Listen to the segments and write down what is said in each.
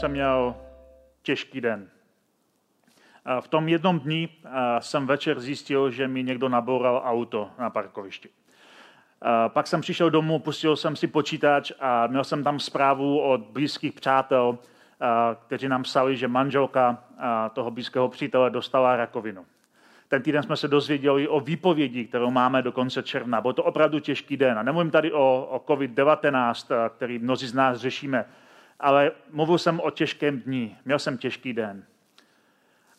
Jsem měl těžký den. V tom jednom dní jsem večer zjistil, že mi někdo naboural auto na parkovišti. Pak jsem přišel domů, pustil jsem si počítač a měl jsem tam zprávu od blízkých přátel, kteří nám psali, že manželka toho blízkého přítele dostala rakovinu. Ten týden jsme se dozvěděli o výpovědi, kterou máme do konce června. Byl to opravdu těžký den. A nemluvím tady o, o COVID-19, který mnozí z nás řešíme, ale mluvil jsem o těžkém dní. Měl jsem těžký den.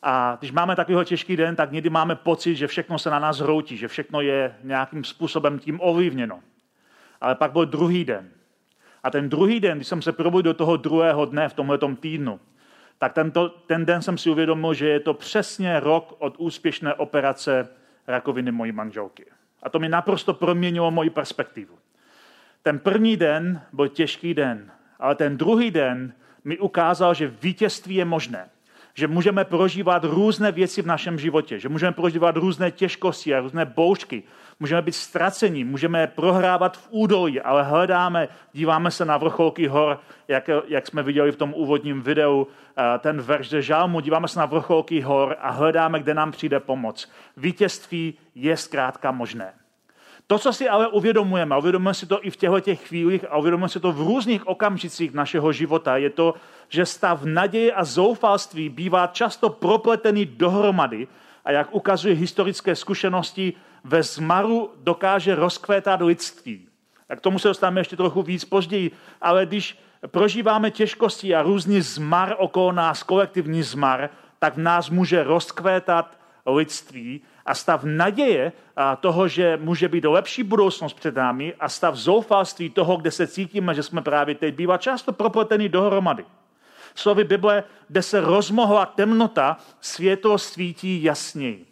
A když máme takovýhle těžký den, tak někdy máme pocit, že všechno se na nás hroutí, že všechno je nějakým způsobem tím ovlivněno. Ale pak byl druhý den. A ten druhý den, když jsem se probudil do toho druhého dne v tomhle týdnu, tak tento, ten den jsem si uvědomil, že je to přesně rok od úspěšné operace rakoviny mojí manželky. A to mi naprosto proměnilo moji perspektivu. Ten první den byl těžký den, ale ten druhý den mi ukázal, že vítězství je možné že můžeme prožívat různé věci v našem životě, že můžeme prožívat různé těžkosti a různé bouřky, můžeme být ztraceni, můžeme prohrávat v údolí, ale hledáme, díváme se na vrcholky hor, jak, jak jsme viděli v tom úvodním videu, eh, ten verš ze žálmu, díváme se na vrcholky hor a hledáme, kde nám přijde pomoc. Vítězství je zkrátka možné. To, co si ale uvědomujeme, a uvědomujeme si to i v těchto těch chvílích a uvědomujeme si to v různých okamžicích našeho života, je to, že stav naděje a zoufalství bývá často propletený dohromady a jak ukazují historické zkušenosti, ve zmaru dokáže rozkvétat lidství. A k tomu se dostaneme ještě trochu víc později, ale když prožíváme těžkosti a různý zmar okolo nás, kolektivní zmar, tak v nás může rozkvétat lidství a stav naděje a toho, že může být lepší budoucnost před námi a stav zoufalství toho, kde se cítíme, že jsme právě teď, bývá často propletený dohromady. Slovy Bible, kde se rozmohla temnota, světlo svítí jasněji.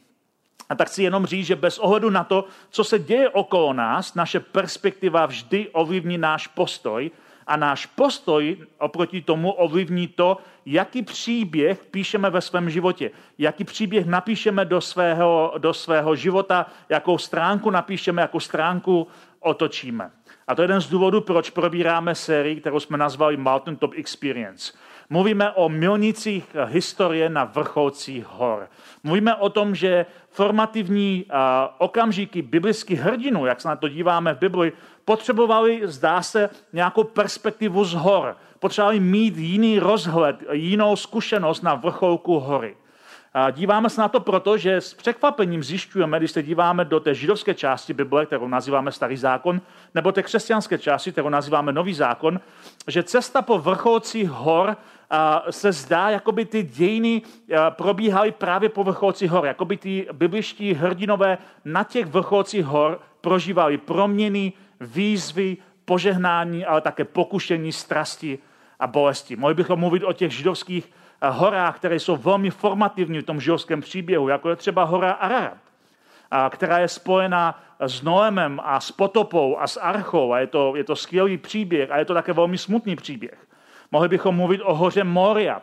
A tak chci jenom říct, že bez ohledu na to, co se děje okolo nás, naše perspektiva vždy ovlivní náš postoj a náš postoj oproti tomu ovlivní to, jaký příběh píšeme ve svém životě, jaký příběh napíšeme do svého, do svého života, jakou stránku napíšeme, jakou stránku otočíme. A to je jeden z důvodů, proč probíráme sérii, kterou jsme nazvali Mountaintop Experience. Mluvíme o milnicích historie na vrcholcích hor. Mluvíme o tom, že formativní okamžiky biblických hrdinů, jak se na to díváme v Bibli, potřebovali, zdá se, nějakou perspektivu z hor. Potřebovali mít jiný rozhled, jinou zkušenost na vrcholku hory. A díváme se na to proto, že s překvapením zjišťujeme, když se díváme do té židovské části Bible, kterou nazýváme Starý zákon, nebo té křesťanské části, kterou nazýváme Nový zákon, že cesta po vrcholcích hor se zdá, jako by ty dějiny probíhaly právě po vrcholcích hor, jako by ty bibliští hrdinové na těch vrcholcích hor prožívali proměny, výzvy, požehnání, ale také pokušení, strasti a bolesti. Mohli bychom mluvit o těch židovských eh, horách, které jsou velmi formativní v tom židovském příběhu, jako je třeba hora Ararat, která je spojená s Noemem a s potopou a s archou a je to, je to skvělý příběh a je to také velmi smutný příběh. Mohli bychom mluvit o hoře Moria.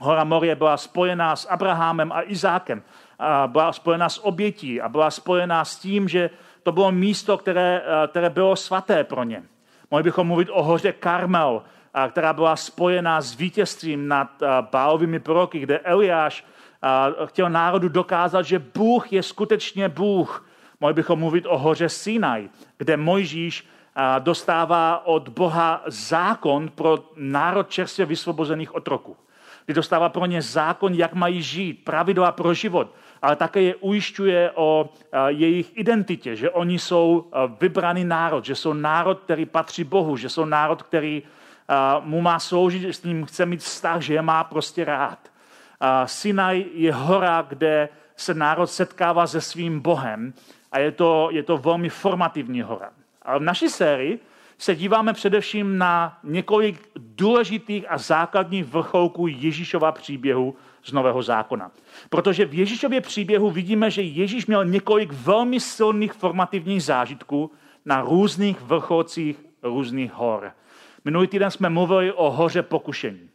Hora Moria byla spojená s Abrahamem a Izákem, a byla spojená s obětí a byla spojená s tím, že to bylo místo, které, eh, které bylo svaté pro ně. Mohli bychom mluvit o hoře Karmel, eh, která byla spojená s vítězstvím nad eh, bálovými proroky, kde Eliáš chtěl národu dokázat, že Bůh je skutečně Bůh. Mohli bychom mluvit o hoře Sinai, kde Mojžíš dostává od Boha zákon pro národ čerstvě vysvobozených otroků. Kdy dostává pro ně zákon, jak mají žít, pravidla pro život ale také je ujišťuje o jejich identitě, že oni jsou vybraný národ, že jsou národ, který patří Bohu, že jsou národ, který mu má sloužit, že s ním chce mít vztah, že je má prostě rád. Sinaj je hora, kde se národ setkává se svým Bohem a je to, je to velmi formativní hora. Ale v naší sérii se díváme především na několik důležitých a základních vrcholků Ježíšova příběhu z Nového zákona. Protože v Ježíšově příběhu vidíme, že Ježíš měl několik velmi silných formativních zážitků na různých vrcholcích různých hor. Minulý týden jsme mluvili o hoře pokušení.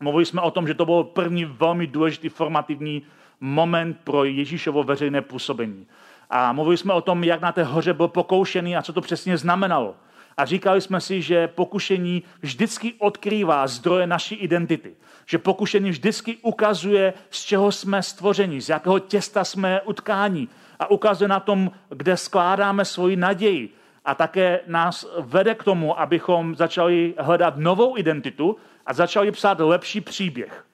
Mluvili jsme o tom, že to byl první velmi důležitý formativní moment pro Ježíšovo veřejné působení. A mluvili jsme o tom, jak na té hoře byl pokoušený a co to přesně znamenalo. A říkali jsme si, že pokušení vždycky odkrývá zdroje naší identity. Že pokušení vždycky ukazuje, z čeho jsme stvořeni, z jakého těsta jsme utkání. A ukazuje na tom, kde skládáme svoji naději. A také nás vede k tomu, abychom začali hledat novou identitu a začali psát lepší příběh.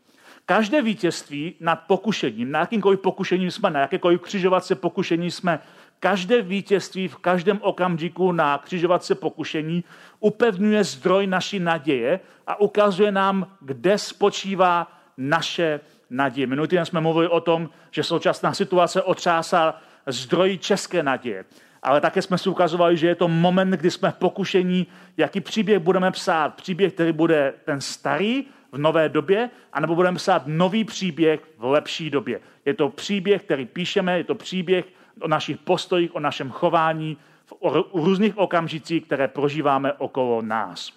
Každé vítězství nad pokušením, na jakýmkoliv pokušením jsme, na jakékoliv křižovatce pokušení jsme, každé vítězství v každém okamžiku na křižovatce pokušení upevňuje zdroj naší naděje a ukazuje nám, kde spočívá naše naděje. Minulý týden jsme mluvili o tom, že současná situace otřásá zdroji české naděje. Ale také jsme si ukazovali, že je to moment, kdy jsme v pokušení, jaký příběh budeme psát. Příběh, který bude ten starý, v nové době, anebo budeme psát nový příběh v lepší době. Je to příběh, který píšeme, je to příběh o našich postojích, o našem chování, v různých okamžicích, které prožíváme okolo nás.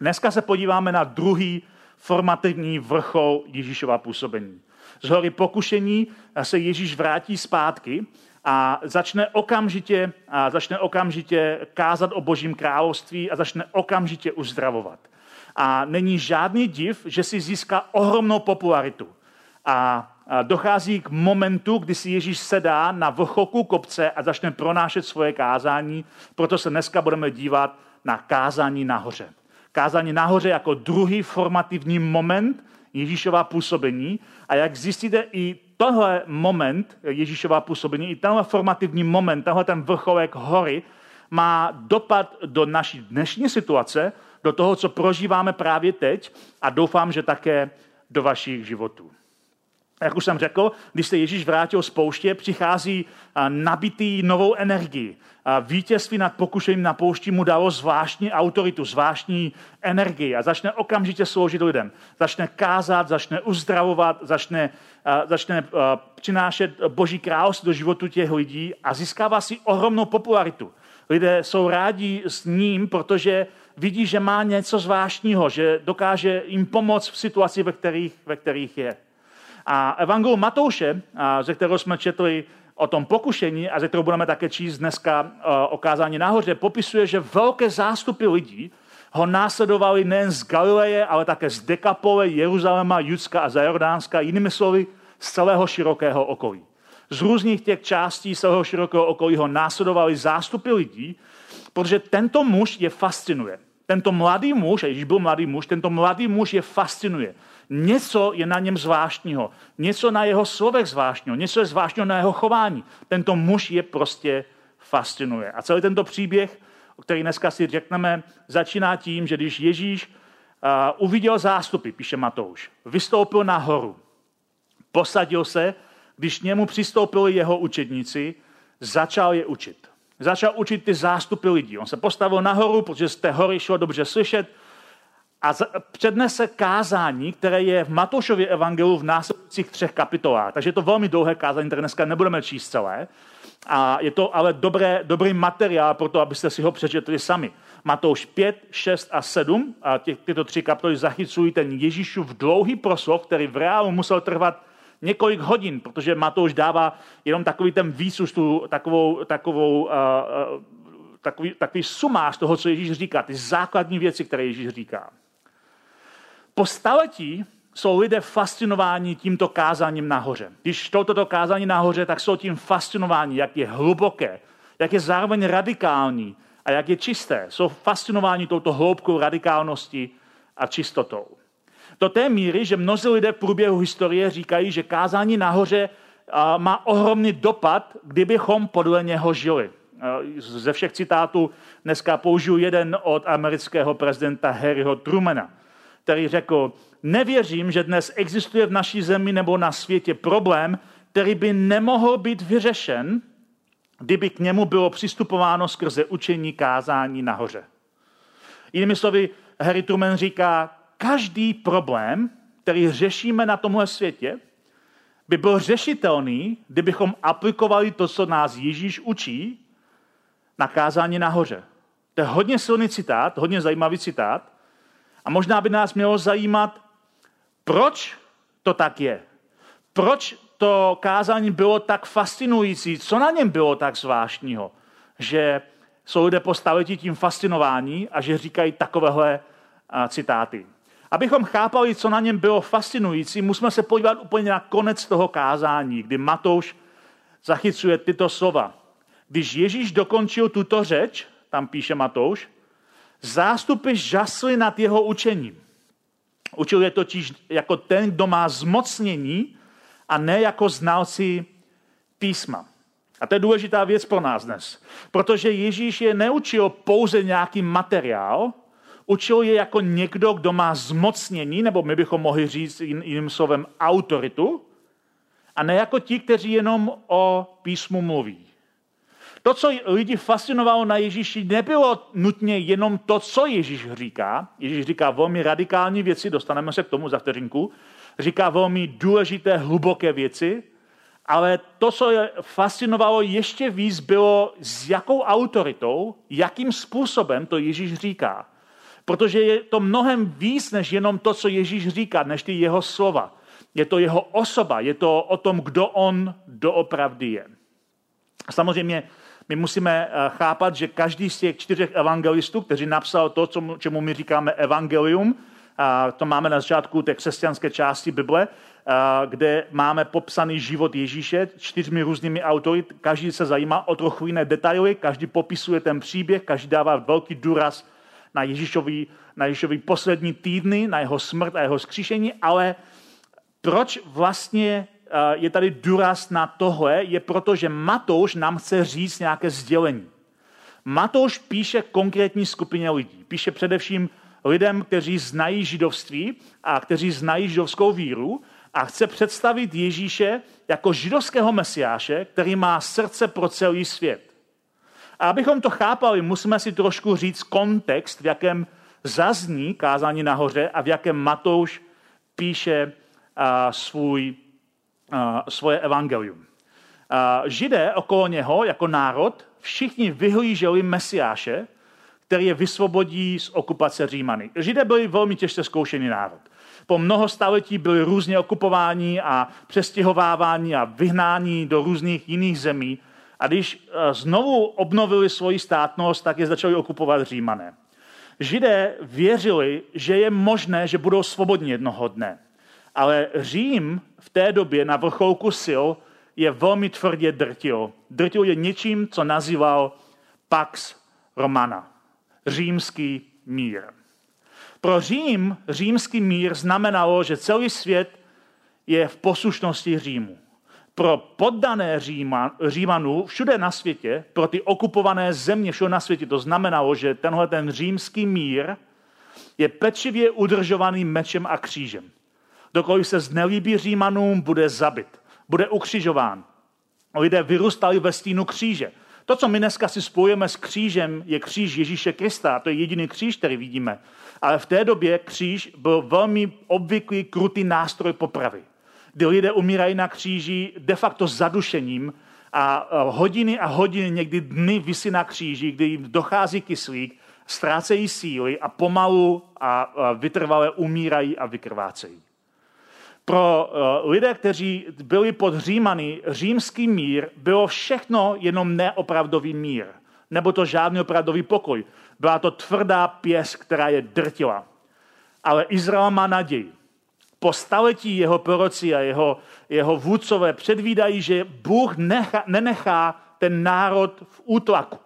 Dneska se podíváme na druhý formativní vrchol Ježíšova působení. Z hory pokušení se Ježíš vrátí zpátky a začne okamžitě, a začne okamžitě kázat o božím království a začne okamžitě uzdravovat. A není žádný div, že si získá ohromnou popularitu. A dochází k momentu, kdy si Ježíš sedá na vrcholku kopce a začne pronášet svoje kázání. Proto se dneska budeme dívat na kázání nahoře. Kázání nahoře jako druhý formativní moment Ježíšova působení. A jak zjistíte, i tohle moment Ježíšova působení, i tenhle formativní moment, tenhle ten vrcholek hory, má dopad do naší dnešní situace, do toho, co prožíváme právě teď a doufám, že také do vašich životů. Jak už jsem řekl, když se Ježíš vrátil z pouště, přichází nabitý novou energii. Vítězství nad pokušením na poušti mu dalo zvláštní autoritu, zvláštní energii a začne okamžitě sloužit lidem. Začne kázat, začne uzdravovat, začne, začne přinášet boží království do životu těch lidí a získává si ohromnou popularitu. Lidé jsou rádi s ním, protože vidí, že má něco zvláštního, že dokáže jim pomoct v situaci, ve kterých, ve kterých je. A Evangelium Matouše, ze kterého jsme četli o tom pokušení a ze kterého budeme také číst dneska o kázání nahoře, popisuje, že velké zástupy lidí ho následovali nejen z Galileje, ale také z Dekapole, Jeruzaléma, Judska a Zajordánska, jinými slovy z celého širokého okolí. Z různých těch částí celého širokého okolí ho následovali zástupy lidí, protože tento muž je fascinuje. Tento mladý muž, a když byl mladý muž, tento mladý muž je fascinuje. Něco je na něm zvláštního, něco na jeho slovech zvláštního, něco je zvláštního na jeho chování. Tento muž je prostě fascinuje. A celý tento příběh, o který dneska si řekneme, začíná tím, že když Ježíš uviděl zástupy, píše Matouš, vystoupil na horu, posadil se, když k němu přistoupili jeho učedníci, začal je učit. Začal učit ty zástupy lidí. On se postavil nahoru, protože z té hory šlo dobře slyšet, a přednese kázání, které je v Matoušově evangelu v následujících třech kapitolách. Takže je to velmi dlouhé kázání, které dneska nebudeme číst celé. A je to ale dobré, dobrý materiál pro to, abyste si ho přečetli sami. Matouš 5, 6 a 7, a těch, tyto tři kapitoly zachycují ten Ježíšův dlouhý proslov, který v reálu musel trvat několik hodin, protože Matouš dává jenom takový ten výsus, tu, takovou, takovou, uh, uh, takový, takový sumář toho, co Ježíš říká, ty základní věci, které Ježíš říká. Po staletí jsou lidé fascinováni tímto kázáním nahoře. Když toto kázání nahoře, tak jsou tím fascinováni, jak je hluboké, jak je zároveň radikální a jak je čisté. Jsou fascinováni touto hloubkou radikálnosti a čistotou. Do té míry, že mnozí lidé v průběhu historie říkají, že kázání nahoře má ohromný dopad, kdybychom podle něho žili. Ze všech citátů dneska použiju jeden od amerického prezidenta Harryho Trumana, který řekl, nevěřím, že dnes existuje v naší zemi nebo na světě problém, který by nemohl být vyřešen, kdyby k němu bylo přistupováno skrze učení kázání nahoře. Jinými slovy, Harry Truman říká, každý problém, který řešíme na tomhle světě, by byl řešitelný, kdybychom aplikovali to, co nás Ježíš učí, na kázání nahoře. To je hodně silný citát, hodně zajímavý citát. A možná by nás mělo zajímat, proč to tak je. Proč to kázání bylo tak fascinující, co na něm bylo tak zvláštního, že jsou lidé po staletí tím fascinování a že říkají takovéhle citáty. Abychom chápali, co na něm bylo fascinující, musíme se podívat úplně na konec toho kázání, kdy Matouš zachycuje tyto slova. Když Ježíš dokončil tuto řeč, tam píše Matouš, zástupy žasly nad jeho učením. Učil je totiž jako ten, kdo má zmocnění a ne jako znalci písma. A to je důležitá věc pro nás dnes. Protože Ježíš je neučil pouze nějaký materiál, učil je jako někdo, kdo má zmocnění, nebo my bychom mohli říct jiným slovem autoritu, a ne jako ti, kteří jenom o písmu mluví. To, co lidi fascinovalo na Ježíši, nebylo nutně jenom to, co Ježíš říká. Ježíš říká velmi radikální věci, dostaneme se k tomu za vteřinku. Říká velmi důležité, hluboké věci, ale to, co je fascinovalo ještě víc, bylo s jakou autoritou, jakým způsobem to Ježíš říká. Protože je to mnohem víc než jenom to, co Ježíš říká, než ty jeho slova. Je to jeho osoba, je to o tom, kdo on doopravdy je. Samozřejmě my musíme eh, chápat, že každý z těch čtyřech evangelistů, kteří napsal to, čemu my říkáme evangelium, a to máme na začátku té křesťanské části Bible, kde máme popsaný život Ježíše čtyřmi různými autory. Každý se zajímá o trochu jiné detaily, každý popisuje ten příběh, každý dává velký důraz na Ježíšovi, na Ježíšovi poslední týdny, na jeho smrt a jeho skříšení, ale proč vlastně je tady důraz na tohle, je proto, že Matouš nám chce říct nějaké sdělení. Matouš píše konkrétní skupině lidí. Píše především lidem, kteří znají židovství a kteří znají židovskou víru a chce představit Ježíše jako židovského mesiáše, který má srdce pro celý svět. A abychom to chápali, musíme si trošku říct kontext, v jakém zazní kázání nahoře a v jakém Matouš píše a, svůj, a, svoje evangelium. Židé okolo něho jako národ všichni vyhlíželi mesiáše, který je vysvobodí z okupace Římany. Židé byli velmi těžce zkoušený národ. Po mnoho staletí byli různě okupováni a přestěhováváni a vyhnání do různých jiných zemí. A když eh, znovu obnovili svoji státnost, tak je začali okupovat Římané. Židé věřili, že je možné, že budou svobodní jednoho dne. Ale Řím v té době na vrcholku sil je velmi tvrdě drtil. Drtil je něčím, co nazýval Pax Romana římský mír. Pro Řím římský mír znamenalo, že celý svět je v poslušnosti Římu. Pro poddané Říma, Římanů všude na světě, pro ty okupované země všude na světě, to znamenalo, že tenhle ten římský mír je pečlivě udržovaný mečem a křížem. Dokoliv se znelíbí Římanům, bude zabit, bude ukřižován. Lidé vyrůstali ve stínu kříže. To, co my dneska si spojujeme s křížem, je kříž Ježíše Krista. To je jediný kříž, který vidíme. Ale v té době kříž byl velmi obvyklý, krutý nástroj popravy. Kdy lidé umírají na kříži de facto zadušením a hodiny a hodiny, někdy dny vysí na kříži, kdy jim dochází kyslík, ztrácejí síly a pomalu a vytrvale umírají a vykrvácejí pro uh, lidé, kteří byli pod Římany, římský mír bylo všechno jenom neopravdový mír. Nebo to žádný opravdový pokoj. Byla to tvrdá pěs, která je drtila. Ale Izrael má naději. Po staletí jeho proroci a jeho, jeho vůdcové předvídají, že Bůh necha, nenechá ten národ v útlaku.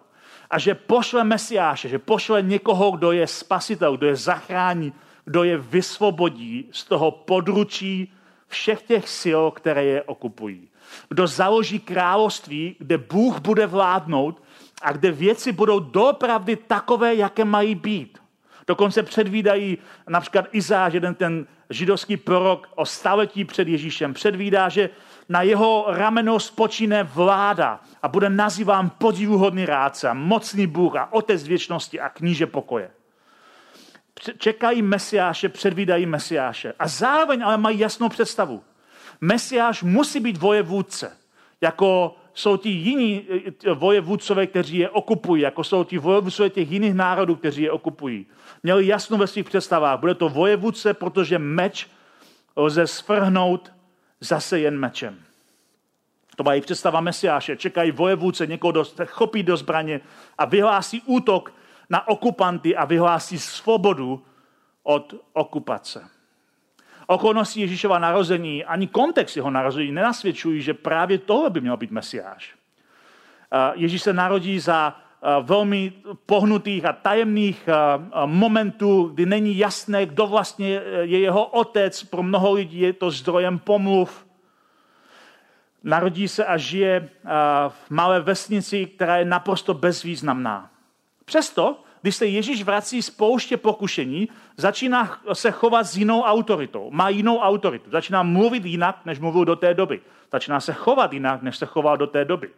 A že pošle Mesiáše, že pošle někoho, kdo je spasitel, kdo je zachrání, kdo je vysvobodí z toho područí všech těch sil, které je okupují. Kdo založí království, kde Bůh bude vládnout a kde věci budou doopravdy takové, jaké mají být. Dokonce předvídají například Izáš, jeden ten židovský prorok o staletí před Ježíšem, předvídá, že na jeho rameno spočíne vláda a bude nazýván podivuhodný rádce, mocný Bůh a otec věčnosti a kníže pokoje. Čekají Mesiáše, předvídají Mesiáše. A zároveň ale mají jasnou představu. Mesiáš musí být vojevůdce, jako jsou ti jiní eh, vojevůdcové, kteří je okupují, jako jsou ti vojevůdcové těch jiných národů, kteří je okupují. Měli jasno ve svých představách. Bude to vojevůdce, protože meč lze svrhnout zase jen mečem. To mají představa Mesiáše. Čekají vojevůdce, někoho dost, chopí do zbraně a vyhlásí útok na okupanty a vyhlásí svobodu od okupace. Okolnosti Ježíšova narození ani kontext jeho narození nenasvědčují, že právě tohle by měl být Mesiáš. Ježíš se narodí za velmi pohnutých a tajemných momentů, kdy není jasné, kdo vlastně je jeho otec. Pro mnoho lidí je to zdrojem pomluv. Narodí se a žije v malé vesnici, která je naprosto bezvýznamná. Přesto, když se Ježíš vrací z pouště pokušení, začíná se chovat s jinou autoritou. Má jinou autoritu. Začíná mluvit jinak, než mluvil do té doby. Začíná se chovat jinak, než se choval do té doby.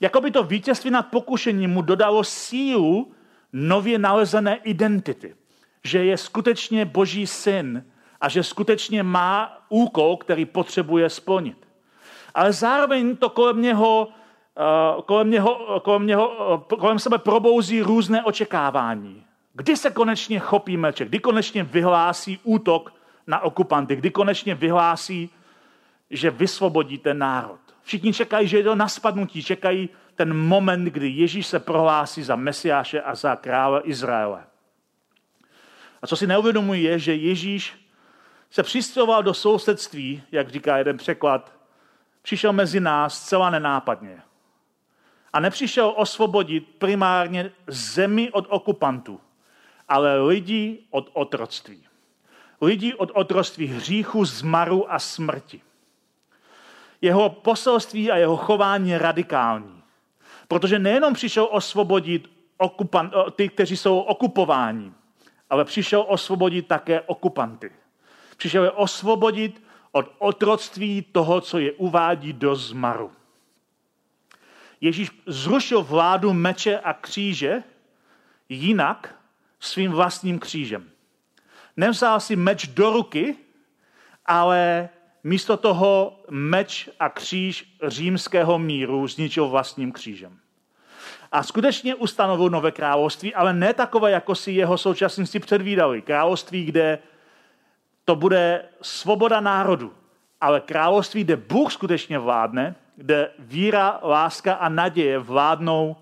Jakoby to vítězství nad pokušením mu dodalo sílu nově nalezené identity. Že je skutečně boží syn a že skutečně má úkol, který potřebuje splnit. Ale zároveň to kolem něho kolem, něho, kolem, něho, eh, kolem sebe probouzí různé očekávání. Kdy se konečně chopí meče? Kdy konečně vyhlásí útok na okupanty? Kdy konečně vyhlásí, že vysvobodí ten národ? Všichni čekají, že je to na spadnutí. Čekají ten moment, kdy Ježíš se prohlásí za Mesiáše a za krále Izraele. A co si neuvědomují je, že Ježíš se přistěhoval do sousedství, jak říká jeden překlad, přišel mezi nás zcela nenápadně. A nepřišel osvobodit primárně zemi od okupantů, ale lidi od otroctví. Lidi od otroctví hříchu, zmaru a smrti. Jeho poselství a jeho chování je radikální. Protože nejenom přišel osvobodit okupan, ty, kteří jsou okupováni, ale přišel osvobodit také okupanty. Přišel je osvobodit od otroctví toho, co je uvádí do zmaru. Ježíš zrušil vládu meče a kříže jinak svým vlastním křížem. Nevzal si meč do ruky, ale místo toho meč a kříž římského míru zničil vlastním křížem. A skutečně ustanovil nové království, ale ne takové, jako si jeho současníci předvídali. Království, kde to bude svoboda národu, ale království, kde Bůh skutečně vládne, kde víra, láska a naděje vládnou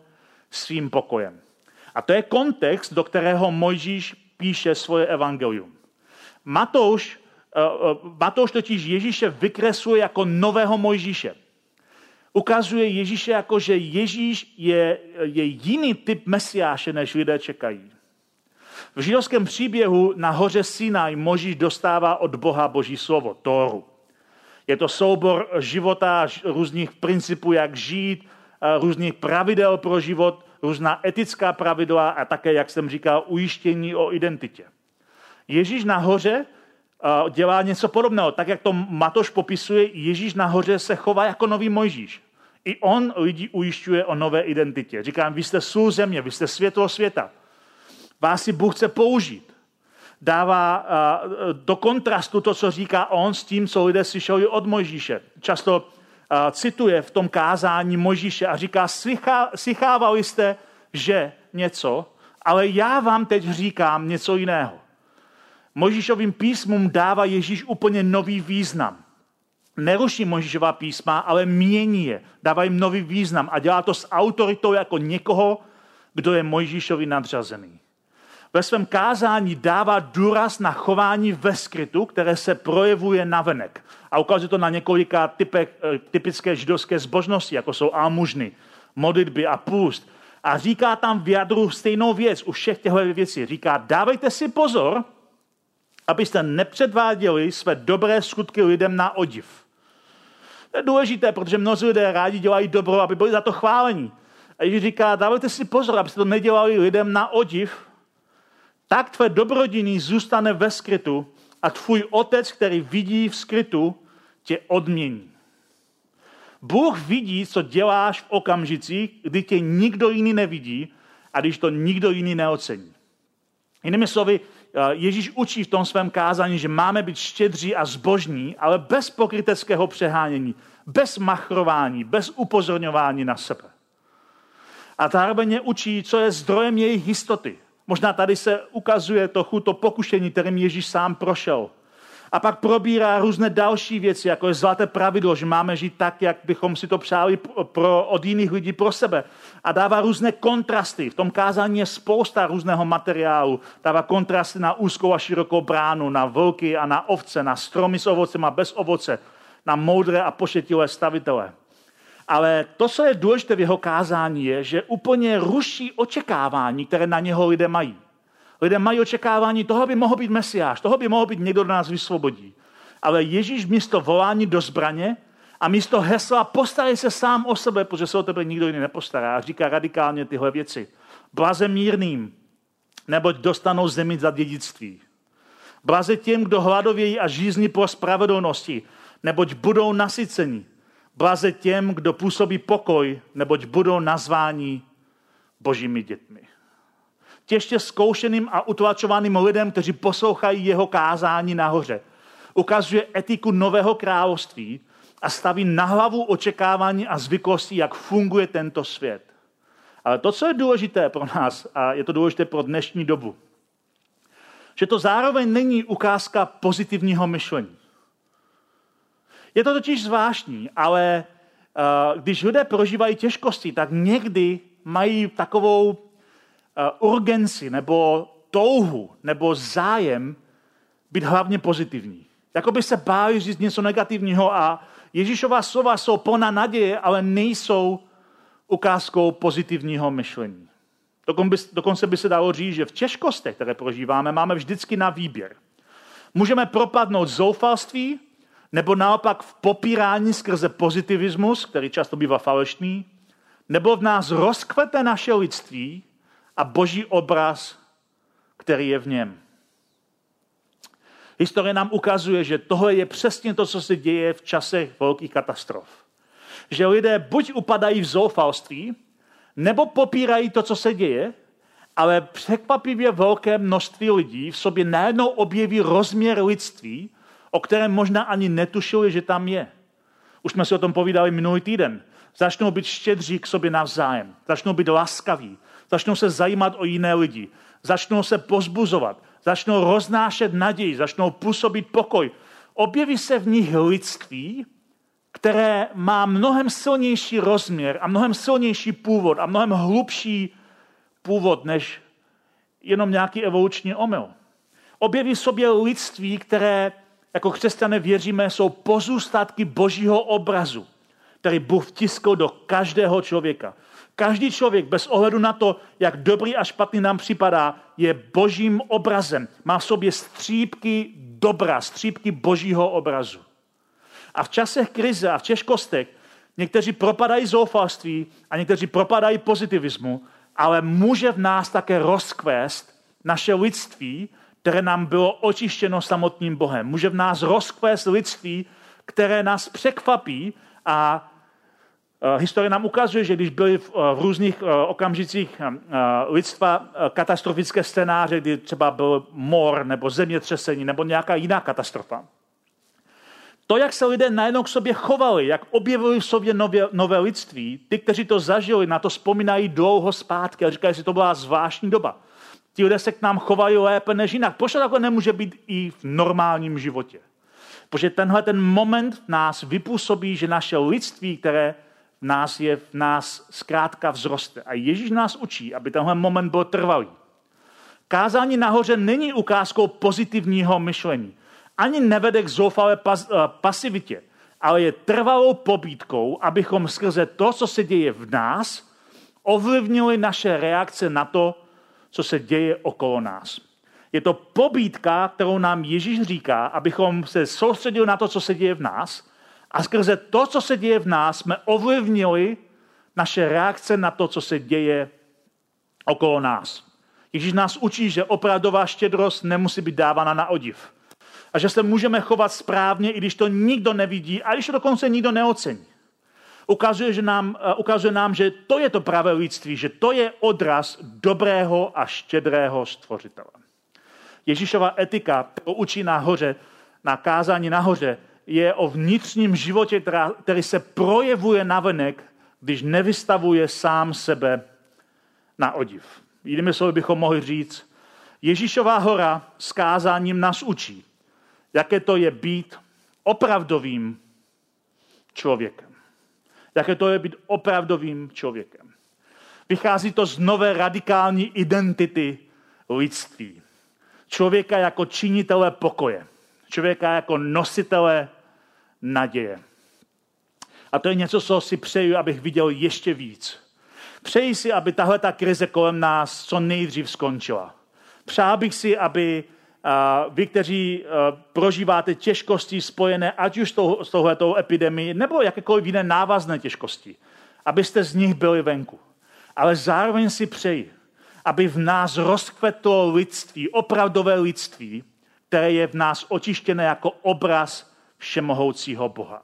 svým pokojem. A to je kontext, do kterého Mojžíš píše svoje evangelium. Matouš, eh, eh, Matouš totiž Ježíše vykresluje jako nového Mojžíše. Ukazuje Ježíše jako, že Ježíš je, je jiný typ mesiáše, než lidé čekají. V židovském příběhu na hoře Sinai Možíš dostává od Boha Boží slovo, Tóru. Je to soubor života, různých principů, jak žít, různých pravidel pro život, různá etická pravidla a také, jak jsem říkal, ujištění o identitě. Ježíš nahoře dělá něco podobného. Tak, jak to Matoš popisuje, Ježíš nahoře se chová jako nový Mojžíš. I on lidi ujišťuje o nové identitě. Říkám, vy jste sůl země, vy jste světlo světa. Vás si Bůh chce použít dává do kontrastu to, co říká on s tím, co lidé slyšeli od Mojžíše. Často cituje v tom kázání Mojžíše a říká, slychávali jste, že něco, ale já vám teď říkám něco jiného. Mojžíšovým písmům dává Ježíš úplně nový význam. Neruší Mojžíšová písma, ale mění je. Dává jim nový význam a dělá to s autoritou jako někoho, kdo je Mojžíšovi nadřazený ve svém kázání dává důraz na chování ve skrytu, které se projevuje navenek. A ukazuje to na několika typech, eh, typické židovské zbožnosti, jako jsou almužny, modlitby a půst. A říká tam v jadru stejnou věc u všech těchto věcí. Říká, dávejte si pozor, abyste nepředváděli své dobré skutky lidem na odiv. To je důležité, protože mnozí lidé rádi dělají dobro, aby byli za to chválení. A Ježíš říká, dávejte si pozor, abyste to nedělali lidem na odiv, tak tvé dobrodění zůstane ve skrytu a tvůj otec, který vidí v skrytu, tě odmění. Bůh vidí, co děláš v okamžicích, kdy tě nikdo jiný nevidí a když to nikdo jiný neocení. Jinými slovy, Ježíš učí v tom svém kázání, že máme být štědří a zbožní, ale bez pokryteckého přehánění, bez machrování, bez upozorňování na sebe. A zároveň učí, co je zdrojem jejich jistoty. Možná tady se ukazuje trochu to pokušení, kterým Ježíš sám prošel. A pak probírá různé další věci, jako je zlaté pravidlo, že máme žít tak, jak bychom si to přáli pro, od jiných lidí pro sebe. A dává různé kontrasty. V tom kázání je spousta různého materiálu. Dává kontrasty na úzkou a širokou bránu, na vlky a na ovce, na stromy s ovocem a bez ovoce, na moudré a pošetilé stavitele. Ale to, co je důležité v jeho kázání, je, že úplně ruší očekávání, které na něho lidé mají. Lidé mají očekávání, toho by mohl být mesiáš, toho by mohl být někdo, kdo nás vysvobodí. Ale Ježíš místo volání do zbraně a místo hesla postarej se sám o sebe, protože se o tebe nikdo jiný nepostará. A říká radikálně tyhle věci. Blaze mírným, neboť dostanou zemi za dědictví. Blaze těm, kdo hladovějí a žízní po spravedlnosti, neboť budou nasyceni. Blaze těm, kdo působí pokoj, neboť budou nazváni božími dětmi. Těžce zkoušeným a utlačovaným lidem, kteří poslouchají jeho kázání nahoře. Ukazuje etiku nového království a staví na hlavu očekávání a zvyklosti, jak funguje tento svět. Ale to, co je důležité pro nás, a je to důležité pro dnešní dobu, že to zároveň není ukázka pozitivního myšlení. Je to totiž zvláštní, ale uh, když lidé prožívají těžkosti, tak někdy mají takovou uh, urgenci nebo touhu nebo zájem být hlavně pozitivní. Jako by se báli říct něco negativního a Ježíšová slova jsou plná naděje, ale nejsou ukázkou pozitivního myšlení. Dokonce by se dalo říct, že v těžkostech, které prožíváme, máme vždycky na výběr. Můžeme propadnout zoufalství nebo naopak v popírání skrze pozitivismus, který často bývá falešný, nebo v nás rozkvete naše lidství a boží obraz, který je v něm. Historie nám ukazuje, že tohle je přesně to, co se děje v časech velkých katastrof. Že lidé buď upadají v zoufalství, nebo popírají to, co se děje, ale překvapivě velké množství lidí v sobě najednou objeví rozměr lidství, o kterém možná ani netušili, že tam je. Už jsme si o tom povídali minulý týden. Začnou být štědří k sobě navzájem. Začnou být laskaví. Začnou se zajímat o jiné lidi. Začnou se pozbuzovat. Začnou roznášet naději. Začnou působit pokoj. Objeví se v nich lidství, které má mnohem silnější rozměr a mnohem silnější původ a mnohem hlubší původ než jenom nějaký evoluční omyl. Objeví sobě lidství, které jako křesťané věříme, jsou pozůstatky božího obrazu, který Bůh vtiskl do každého člověka. Každý člověk, bez ohledu na to, jak dobrý a špatný nám připadá, je božím obrazem. Má v sobě střípky dobra, střípky božího obrazu. A v časech krize a v těžkostech někteří propadají zoufalství a někteří propadají pozitivismu, ale může v nás také rozkvést naše lidství, které nám bylo očištěno samotným Bohem. Může v nás rozkvést lidství, které nás překvapí a Historie nám ukazuje, že když byly v, různých eh, okamžicích lidstva katastrofické scénáře, kdy třeba byl mor nebo zemětřesení nebo nějaká jiná katastrofa, to, jak se lidé najednou k sobě chovali, jak objevili v sobě nové, nové lidství, ty, kteří to zažili, na to vzpomínají dlouho zpátky a říkají, že to byla zvláštní doba. Ti lidé se k nám chovají lépe než jinak. Proč to takhle nemůže být i v normálním životě? Protože tenhle ten moment v nás vypůsobí, že naše lidství, které v nás je, v nás zkrátka vzroste. A Ježíš nás učí, aby tenhle moment byl trvalý. Kázání nahoře není ukázkou pozitivního myšlení. Ani nevede k zoufalé pas, uh, pasivitě, ale je trvalou pobídkou, abychom skrze to, co se děje v nás, ovlivnili naše reakce na to, co se děje okolo nás. Je to pobídka, kterou nám Ježíš říká, abychom se soustředili na to, co se děje v nás a skrze to, co se děje v nás, jsme ovlivnili naše reakce na to, co se děje okolo nás. Ježíš nás učí, že opravdová štědrost nemusí být dávána na odiv. A že se můžeme chovat správně, i když to nikdo nevidí, a když to dokonce nikdo neocení ukazuje, že nám, eh, ukazuje nám, že to je to pravé lidství, že to je odraz dobrého a štědrého stvořitele. Ježíšova etika, kterou učí nahoře, na kázání nahoře, je o vnitřním životě, který se projevuje navenek, když nevystavuje sám sebe na odiv. Jinými slovy bychom mohli říct, Ježíšová hora s kázáním nás učí, jaké to je být opravdovým člověkem. Jaké to je být opravdovým člověkem. Vychází to z nové radikální identity lidství. Člověka jako činitele pokoje. Člověka jako nositele naděje. A to je něco, co si přeju, abych viděl ještě víc. Přeji si, aby tahle ta krize kolem nás co nejdřív skončila. Přál bych si, aby vy, kteří prožíváte těžkosti spojené ať už s touhletou epidemii, nebo jakékoliv jiné návazné těžkosti, abyste z nich byli venku. Ale zároveň si přeji, aby v nás rozkvetlo lidství, opravdové lidství, které je v nás očištěné jako obraz všemohoucího Boha.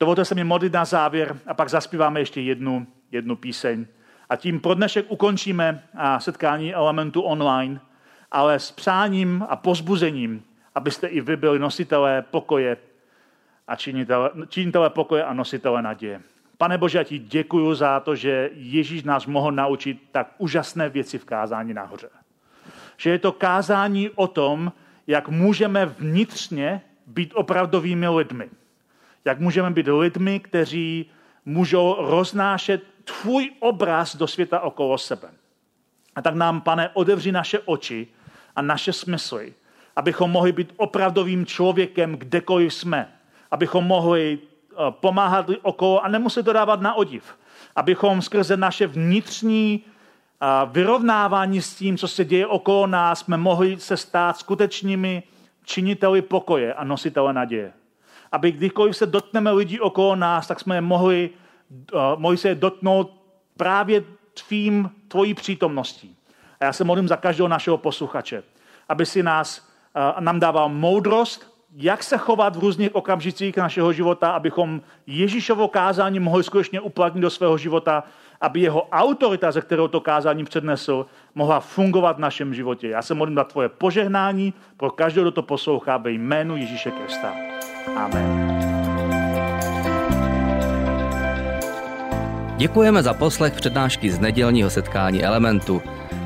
Dovolte se mi modlit na závěr a pak zaspíváme ještě jednu, jednu píseň. A tím pro dnešek ukončíme setkání elementu online, ale s přáním a pozbuzením, abyste i vy byli nositelé pokoje a činitelé, činitelé pokoje a nositelé naděje. Pane Bože, já ti děkuji za to, že Ježíš nás mohl naučit tak úžasné věci v kázání nahoře. Že je to kázání o tom, jak můžeme vnitřně být opravdovými lidmi. Jak můžeme být lidmi, kteří můžou roznášet tvůj obraz do světa okolo sebe. A tak nám, pane, odevři naše oči a naše smysly, abychom mohli být opravdovým člověkem, kdekoliv jsme. Abychom mohli eh, pomáhat okolo a nemuset dodávat na odiv. Abychom skrze naše vnitřní eh, vyrovnávání s tím, co se děje okolo nás, jsme mohli se stát skutečnými činiteli pokoje a nositele naděje. Aby kdykoliv se dotkneme lidí okolo nás, tak jsme je mohli, uh, mohli se je dotknout právě tvým, tvojí přítomností. A já se modlím za každého našeho posluchače, aby si nás, uh, nám dával moudrost, jak se chovat v různých okamžicích našeho života, abychom Ježíšovo kázání mohli skutečně uplatnit do svého života, aby jeho autorita, ze kterou to kázání přednesl, mohla fungovat v našem životě. Já se modlím za tvoje požehnání pro každého, kdo to poslouchá ve jménu Ježíše Krista. Amen. Děkujeme za poslech přednášky z nedělního setkání Elementu.